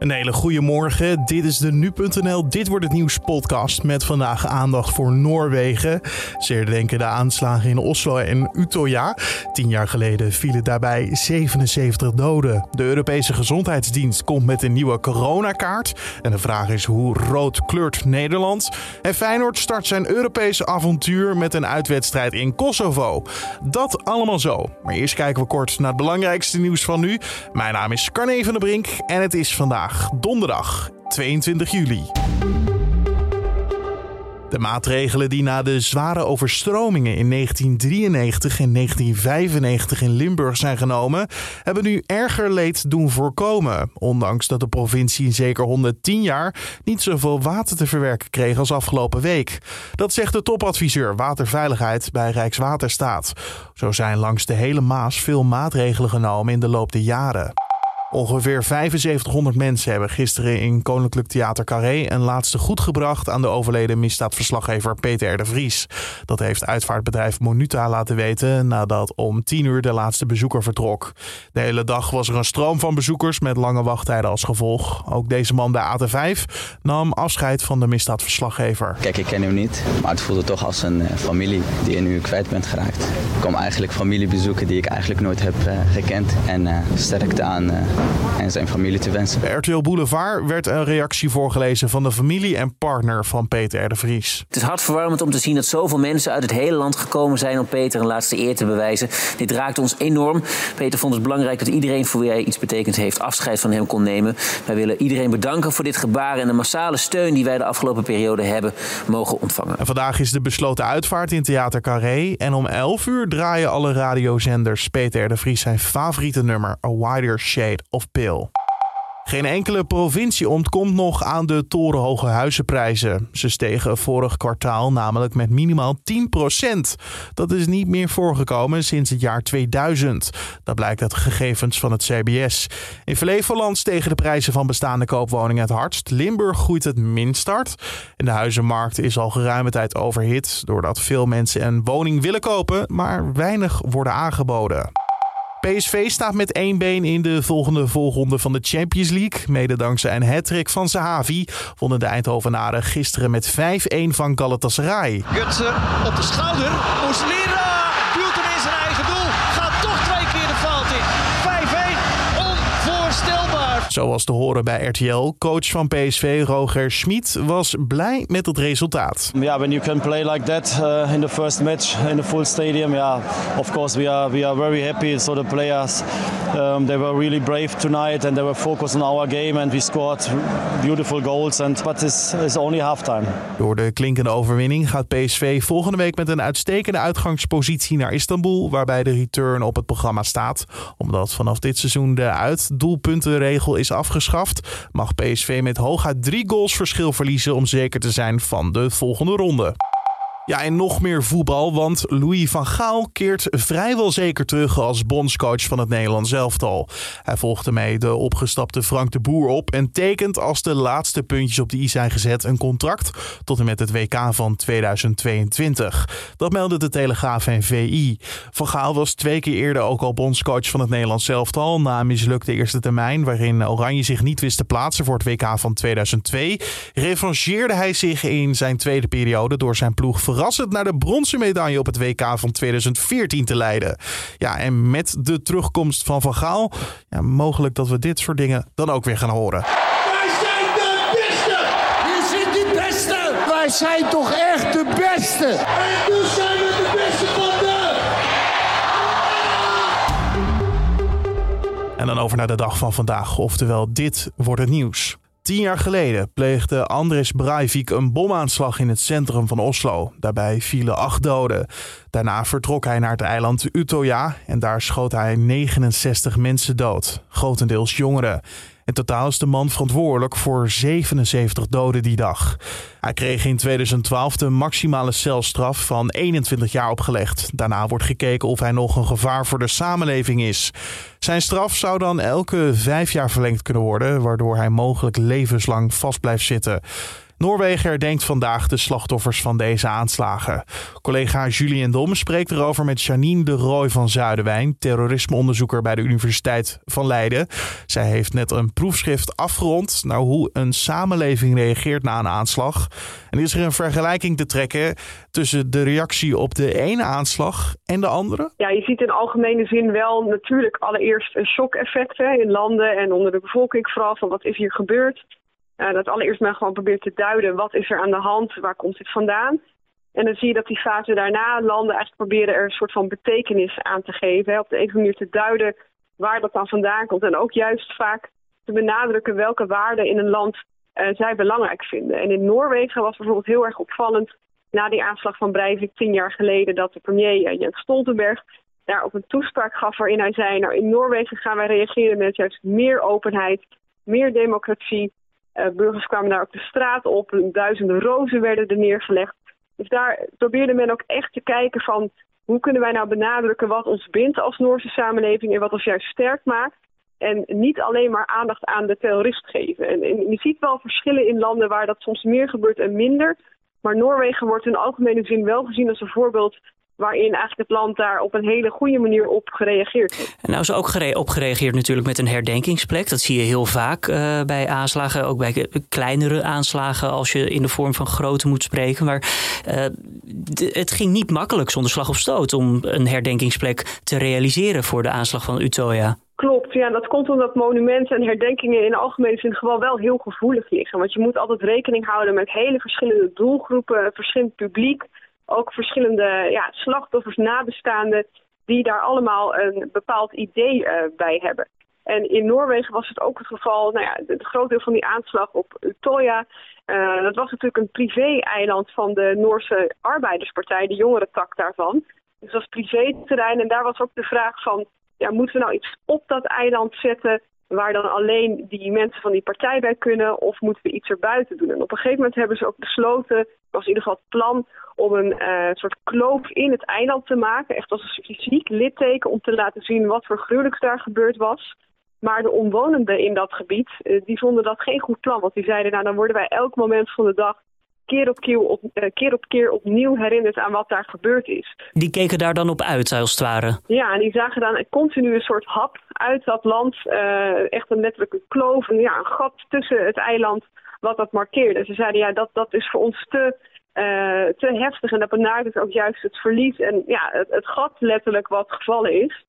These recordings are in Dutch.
Een hele goede morgen. Dit is de nu.nl Dit wordt het nieuws podcast met vandaag aandacht voor Noorwegen. Zeer denken de aanslagen in Oslo en Utøya. Tien jaar geleden vielen daarbij 77 doden. De Europese Gezondheidsdienst komt met een nieuwe coronakaart. En de vraag is hoe rood kleurt Nederland? En Feyenoord start zijn Europese avontuur met een uitwedstrijd in Kosovo. Dat allemaal zo. Maar eerst kijken we kort naar het belangrijkste nieuws van nu. Mijn naam is Carne van der Brink en het is vandaag donderdag 22 juli. De maatregelen die na de zware overstromingen in 1993 en 1995 in Limburg zijn genomen, hebben nu erger leed doen voorkomen. Ondanks dat de provincie in zeker 110 jaar niet zoveel water te verwerken kreeg als afgelopen week. Dat zegt de topadviseur waterveiligheid bij Rijkswaterstaat. Zo zijn langs de hele Maas veel maatregelen genomen in de loop der jaren. Ongeveer 7500 mensen hebben gisteren in Koninklijk Theater Carré een laatste goed gebracht aan de overleden misdaadverslaggever Peter R. de Vries. Dat heeft uitvaartbedrijf Monuta laten weten nadat om 10 uur de laatste bezoeker vertrok. De hele dag was er een stroom van bezoekers met lange wachttijden als gevolg. Ook deze man bij AT5 nam afscheid van de misdaadverslaggever. Kijk, ik ken u niet, maar het voelde toch als een eh, familie die in u kwijt bent geraakt. Ik kom eigenlijk familie bezoeken die ik eigenlijk nooit heb uh, gekend en uh, sterkte aan en zijn familie te wensen. Bij RTL Boulevard werd een reactie voorgelezen van de familie en partner van Peter R. de Vries. Het is hartverwarmend om te zien dat zoveel mensen uit het hele land gekomen zijn om Peter een laatste eer te bewijzen. Dit raakt ons enorm. Peter vond het belangrijk dat iedereen voor wie hij iets betekend heeft afscheid van hem kon nemen. Wij willen iedereen bedanken voor dit gebaar en de massale steun die wij de afgelopen periode hebben mogen ontvangen. En vandaag is de besloten uitvaart in Theater Carré. En om 11 uur draaien alle radiozenders Peter R. de Vries zijn favoriete nummer A Wider Shade of Pil. Geen enkele provincie ontkomt nog aan de torenhoge huizenprijzen. Ze stegen vorig kwartaal namelijk met minimaal 10%. Dat is niet meer voorgekomen sinds het jaar 2000. Dat blijkt uit gegevens van het CBS. In Flevoland stegen de prijzen van bestaande koopwoningen het hardst. Limburg groeit het minst hard. En de huizenmarkt is al geruime tijd overhit... doordat veel mensen een woning willen kopen, maar weinig worden aangeboden. PSV staat met één been in de volgende volgende van de Champions League. Mede dankzij een hat van Sahavi wonnen de Eindhovenaren gisteren met 5-1 van Galatasaray. Gutsen op de schouder. Muslera duwt hem in zijn eigen doel. Gaat toch twee keer de fout in. 5-1. Onvoorstelbaar. Zoals te horen bij RTL, coach van PSV Roger Schmid was blij met het resultaat. Yeah, when you can play like that uh, in the first match in the full stadium, yeah, of course we are we are very happy. So the players, um, they were really brave tonight and they were focused on our game and we scored beautiful goals. And but this is only halftime. Door de klinkende overwinning gaat PSV volgende week met een uitstekende uitgangspositie naar Istanbul, waarbij de return op het programma staat. Omdat vanaf dit seizoen de uitdoelpuntenregel is afgeschaft, mag PSV met hooguit drie goals verschil verliezen om zeker te zijn van de volgende ronde. Ja, en nog meer voetbal, want Louis van Gaal keert vrijwel zeker terug als bondscoach van het Nederlands elftal. Hij volgt ermee de opgestapte Frank de Boer op en tekent als de laatste puntjes op de i zijn gezet een contract tot en met het WK van 2022. Dat meldde de Telegraaf en VI. Van Gaal was twee keer eerder ook al bondscoach van het Nederlands elftal na een mislukte eerste termijn waarin Oranje zich niet wist te plaatsen voor het WK van 2002. Revancheerde hij zich in zijn tweede periode door zijn ploeg verrassend naar de bronzen medaille op het WK van 2014 te leiden. Ja, en met de terugkomst van Van Gaal, ja, mogelijk dat we dit soort dingen dan ook weer gaan horen. Wij zijn de beste! Je zit de beste! Wij zijn toch echt de beste! En dus zijn we de beste van de... En dan over naar de dag van vandaag, oftewel dit wordt het nieuws. Tien jaar geleden pleegde Andres Breivik een bomaanslag in het centrum van Oslo. Daarbij vielen acht doden. Daarna vertrok hij naar het eiland Utøya en daar schoot hij 69 mensen dood, grotendeels jongeren. In totaal is de man verantwoordelijk voor 77 doden die dag. Hij kreeg in 2012 de maximale celstraf van 21 jaar opgelegd. Daarna wordt gekeken of hij nog een gevaar voor de samenleving is. Zijn straf zou dan elke vijf jaar verlengd kunnen worden, waardoor hij mogelijk levenslang vast blijft zitten. Noorwegen herdenkt vandaag de slachtoffers van deze aanslagen. Collega Julien Dom spreekt erover met Janine de Rooij van Zuidenwijn, terrorismeonderzoeker bij de Universiteit van Leiden. Zij heeft net een proefschrift afgerond naar hoe een samenleving reageert na een aanslag. En is er een vergelijking te trekken tussen de reactie op de ene aanslag en de andere? Ja, je ziet in algemene zin wel natuurlijk allereerst een shock-effect in landen en onder de bevolking vooral van wat is hier gebeurd. Uh, dat allereerst maar gewoon probeert te duiden wat is er aan de hand, waar komt dit vandaan. En dan zie je dat die fase daarna landen eigenlijk proberen er een soort van betekenis aan te geven. Op de een manier te duiden waar dat dan vandaan komt. En ook juist vaak te benadrukken welke waarden in een land uh, zij belangrijk vinden. En in Noorwegen was bijvoorbeeld heel erg opvallend na die aanslag van Breivik tien jaar geleden dat de premier uh, Jens Stoltenberg daar op een toespraak gaf waarin hij zei, nou in Noorwegen gaan wij reageren met juist meer openheid, meer democratie. Uh, burgers kwamen daar ook de straat op, duizenden rozen werden er neergelegd. Dus daar probeerde men ook echt te kijken van hoe kunnen wij nou benadrukken wat ons bindt als Noorse samenleving en wat ons juist sterk maakt. En niet alleen maar aandacht aan de terrorist geven. En, en, je ziet wel verschillen in landen waar dat soms meer gebeurt en minder. Maar Noorwegen wordt in algemene zin wel gezien als een voorbeeld waarin eigenlijk het land daar op een hele goede manier op gereageerd heeft. En nou is er ook gere op gereageerd natuurlijk met een herdenkingsplek. Dat zie je heel vaak uh, bij aanslagen, ook bij kleinere aanslagen als je in de vorm van grote moet spreken. Maar uh, het ging niet makkelijk zonder slag of stoot om een herdenkingsplek te realiseren voor de aanslag van Utøya. Klopt, ja, dat komt omdat monumenten en herdenkingen in de algemene zin gewoon wel heel gevoelig liggen. Want je moet altijd rekening houden met hele verschillende doelgroepen, verschillend publiek ook verschillende ja, slachtoffers, nabestaanden, die daar allemaal een bepaald idee uh, bij hebben. En in Noorwegen was het ook het geval, nou ja, het groot deel van die aanslag op Utøya, uh, dat was natuurlijk een privé-eiland van de Noorse Arbeiderspartij, de jongere tak daarvan. Dus dat was privé-terrein en daar was ook de vraag van, ja, moeten we nou iets op dat eiland zetten waar dan alleen die mensen van die partij bij kunnen of moeten we iets erbuiten doen? En op een gegeven moment hebben ze ook besloten, was in ieder geval het plan, om een uh, soort kloof in het eiland te maken. Echt als een fysiek litteken om te laten zien wat voor gruwelijks daar gebeurd was. Maar de omwonenden in dat gebied, uh, die vonden dat geen goed plan. Want die zeiden, nou dan worden wij elk moment van de dag keer op keer, op, uh, keer op keer opnieuw herinnerd aan wat daar gebeurd is. Die keken daar dan op uit, als het ware? Ja, en die zagen dan een soort hap uit dat land. Uh, echt een letterlijke kloof, een, ja, een gat tussen het eiland wat dat markeerde. Ze zeiden, ja, dat, dat is voor ons te uh, te heftig. En dat benadrukt ook juist het verlies en ja, het, het gat letterlijk wat gevallen is.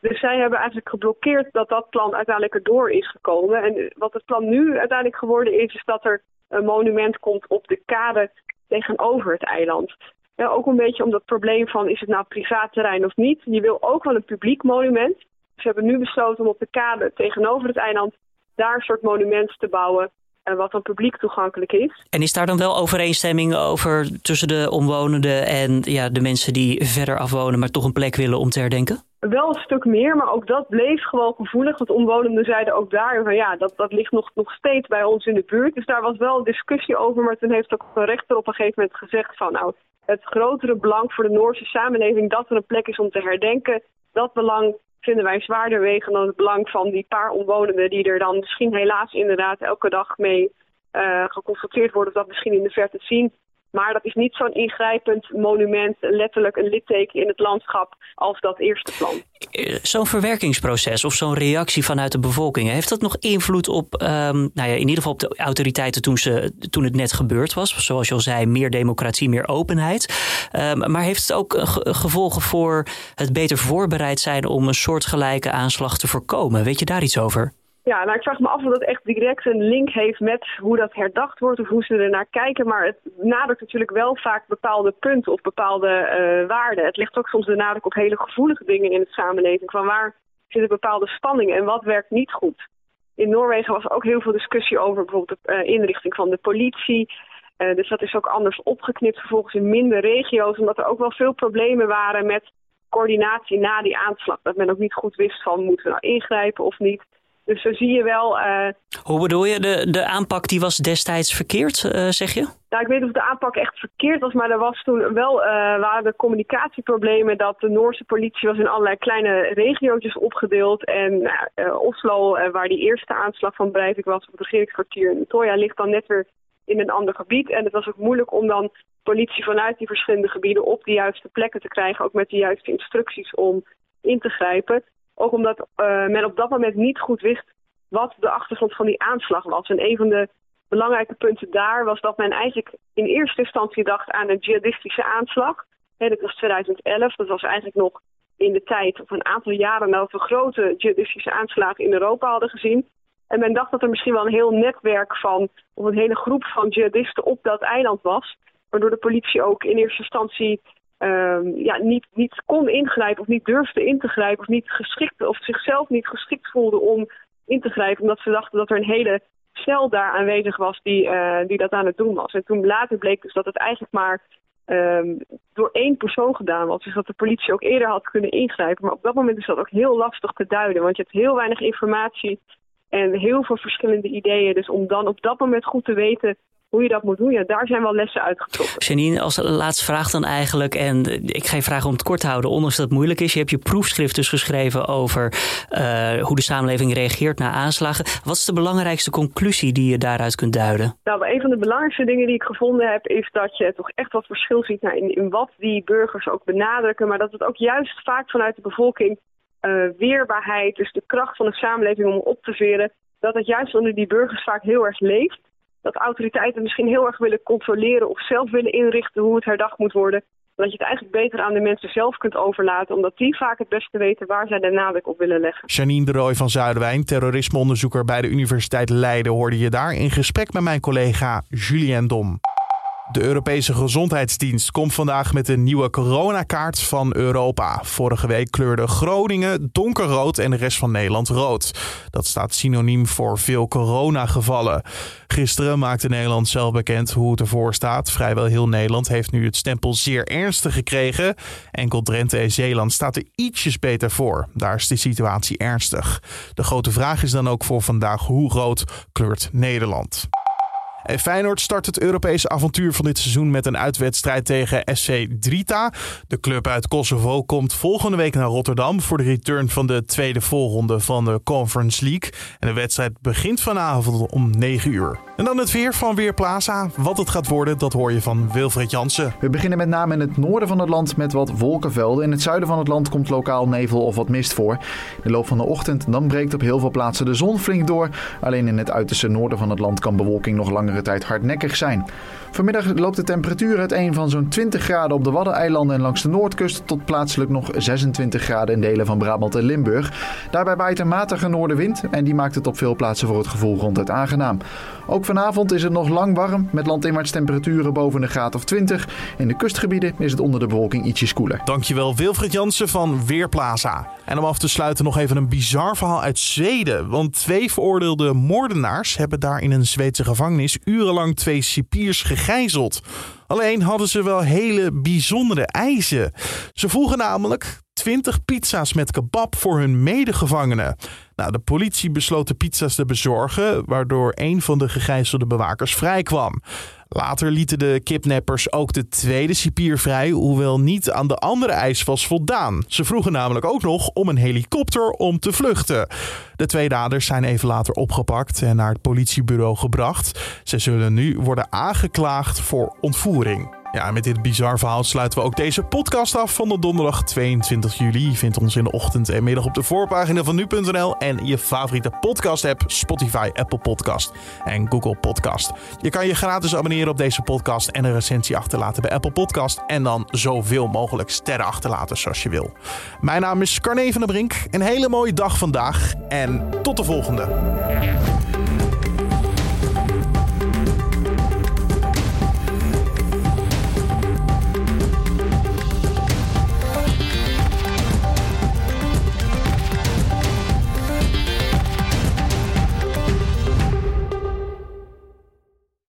Dus zij hebben eigenlijk geblokkeerd dat dat plan uiteindelijk erdoor is gekomen. En wat het plan nu uiteindelijk geworden is, is dat er een monument komt op de kade tegenover het eiland. Ja, ook een beetje om dat probleem van is het nou privaat terrein of niet. Je wil ook wel een publiek monument. Ze hebben nu besloten om op de kade tegenover het eiland daar een soort monument te bouwen wat dan publiek toegankelijk is. En is daar dan wel overeenstemming over tussen de omwonenden en ja, de mensen die verder afwonen, maar toch een plek willen om te herdenken? Wel een stuk meer, maar ook dat bleef gewoon gevoelig. Want omwonenden zeiden ook daar van ja, dat, dat ligt nog, nog steeds bij ons in de buurt. Dus daar was wel discussie over, maar toen heeft ook de rechter op een gegeven moment gezegd van nou, het grotere belang voor de Noorse samenleving dat er een plek is om te herdenken, dat belang vinden wij zwaarder wegen dan het belang van die paar omwonenden die er dan misschien helaas inderdaad elke dag mee uh, geconfronteerd worden of dat misschien in de verte zien. Maar dat is niet zo'n ingrijpend monument, letterlijk een litteken in het landschap als dat eerste plan. Eh, zo'n verwerkingsproces of zo'n reactie vanuit de bevolking, heeft dat nog invloed op, um, nou ja, in ieder geval op de autoriteiten toen, ze, toen het net gebeurd was? Zoals je al zei, meer democratie, meer openheid. Um, maar heeft het ook gevolgen voor het beter voorbereid zijn om een soortgelijke aanslag te voorkomen? Weet je daar iets over? Ja, nou ik vraag me af of dat echt direct een link heeft met hoe dat herdacht wordt of hoe ze er naar kijken. Maar het nadrukt natuurlijk wel vaak bepaalde punten of bepaalde uh, waarden. Het ligt ook soms de nadruk op hele gevoelige dingen in de samenleving. Van waar zitten bepaalde spanningen en wat werkt niet goed. In Noorwegen was er ook heel veel discussie over bijvoorbeeld de uh, inrichting van de politie. Uh, dus dat is ook anders opgeknipt vervolgens in minder regio's. Omdat er ook wel veel problemen waren met coördinatie na die aanslag. Dat men ook niet goed wist van moeten we nou ingrijpen of niet. Dus zo zie je wel... Uh... Hoe bedoel je? De, de aanpak die was destijds verkeerd, uh, zeg je? Nou, ik weet niet of de aanpak echt verkeerd was, maar er was toen wel uh, waren de communicatieproblemen dat de Noorse politie was in allerlei kleine regiootjes opgedeeld. En Oslo, waar die eerste aanslag van Breivik was op het regeringskwartier in Toya, ligt dan net weer in een ander gebied. En het was ook moeilijk om dan politie vanuit die verschillende gebieden op de juiste plekken te krijgen. Ook met de juiste instructies om in te grijpen. Ook omdat uh, men op dat moment niet goed wist wat de achtergrond van die aanslag was. En een van de belangrijke punten daar was dat men eigenlijk in eerste instantie dacht aan een jihadistische aanslag. He, dat was 2011, dat was eigenlijk nog in de tijd, of een aantal jaren nadat we grote jihadistische aanslagen in Europa hadden gezien. En men dacht dat er misschien wel een heel netwerk van, of een hele groep van jihadisten op dat eiland was. Waardoor de politie ook in eerste instantie um, ja, niet, niet kon ingrijpen of niet durfde in te grijpen. Of, niet geschikt, of zichzelf niet geschikt voelde om in te grijpen. Omdat ze dachten dat er een hele cel daar aanwezig was die, uh, die dat aan het doen was. En toen later bleek dus dat het eigenlijk maar um, door één persoon gedaan was. Dus dat de politie ook eerder had kunnen ingrijpen. Maar op dat moment is dat ook heel lastig te duiden. Want je hebt heel weinig informatie en heel veel verschillende ideeën. Dus om dan op dat moment goed te weten hoe je dat moet doen, ja, daar zijn wel lessen uitgetrokken. Janine, als laatste vraag dan eigenlijk, en ik ga je vragen om het kort te houden, ondanks dat het moeilijk is. Je hebt je proefschrift dus geschreven over uh, hoe de samenleving reageert na aanslagen. Wat is de belangrijkste conclusie die je daaruit kunt duiden? Nou, een van de belangrijkste dingen die ik gevonden heb, is dat je toch echt wat verschil ziet in, in wat die burgers ook benadrukken, maar dat het ook juist vaak vanuit de bevolking uh, weerbaarheid, dus de kracht van de samenleving om op te veren, dat het juist onder die burgers vaak heel erg leeft dat autoriteiten misschien heel erg willen controleren of zelf willen inrichten hoe het herdacht moet worden. Dat je het eigenlijk beter aan de mensen zelf kunt overlaten, omdat die vaak het beste weten waar zij de nadruk op willen leggen. Janine de Rooij van Zuidwijn, terrorismeonderzoeker bij de Universiteit Leiden, hoorde je daar in gesprek met mijn collega Julien Dom. De Europese Gezondheidsdienst komt vandaag met een nieuwe coronakaart van Europa. Vorige week kleurde Groningen donkerrood en de rest van Nederland rood. Dat staat synoniem voor veel coronagevallen. Gisteren maakte Nederland zelf bekend hoe het ervoor staat. Vrijwel heel Nederland heeft nu het stempel zeer ernstig gekregen. Enkel Drenthe en Zeeland staat er ietsjes beter voor. Daar is de situatie ernstig. De grote vraag is dan ook voor vandaag hoe rood kleurt Nederland. En Feyenoord start het Europese avontuur van dit seizoen met een uitwedstrijd tegen SC Drita. De club uit Kosovo komt volgende week naar Rotterdam voor de return van de tweede voorronde van de Conference League. En de wedstrijd begint vanavond om 9 uur. En dan het weer van Weerplaza. Wat het gaat worden, dat hoor je van Wilfred Jansen. We beginnen met name in het noorden van het land met wat wolkenvelden. In het zuiden van het land komt lokaal nevel of wat mist voor. In de loop van de ochtend dan breekt op heel veel plaatsen de zon flink door. Alleen in het uiterste noorden van het land kan bewolking nog tijd hardnekkig zijn. Vanmiddag loopt de temperatuur uiteen van zo'n 20 graden op de Waddeneilanden en langs de noordkust tot plaatselijk nog 26 graden in delen van Brabant en Limburg. Daarbij waait een matige noordenwind en die maakt het op veel plaatsen voor het gevoel ronduit aangenaam. Ook vanavond is het nog lang warm met landinwaarts temperaturen boven de graad of 20. In de kustgebieden is het onder de bewolking ietsjes koeler. Dankjewel Wilfried Jansen van Weerplaza. En om af te sluiten nog even een bizar verhaal uit Zweden. Want twee veroordeelde moordenaars hebben daar in een Zweedse gevangenis urenlang twee cipiers gegijzeld. Alleen hadden ze wel hele bijzondere eisen. Ze vroegen namelijk 20 pizza's met kebab voor hun medegevangenen. Nou, de politie besloot de pizza's te bezorgen, waardoor een van de gegijzelde bewakers vrijkwam. Later lieten de kidnappers ook de tweede cipier vrij, hoewel niet aan de andere eis was voldaan. Ze vroegen namelijk ook nog om een helikopter om te vluchten. De twee daders zijn even later opgepakt en naar het politiebureau gebracht. Ze zullen nu worden aangeklaagd voor ontvoering. Ja, met dit bizar verhaal sluiten we ook deze podcast af van de donderdag 22 juli. Je vindt ons in de ochtend en middag op de voorpagina van nu.nl en je favoriete podcast-app Spotify, Apple Podcast en Google Podcast. Je kan je gratis abonneren op deze podcast en een recensie achterlaten bij Apple Podcast en dan zoveel mogelijk sterren achterlaten zoals je wil. Mijn naam is Carne van der Brink. Een hele mooie dag vandaag en tot de volgende.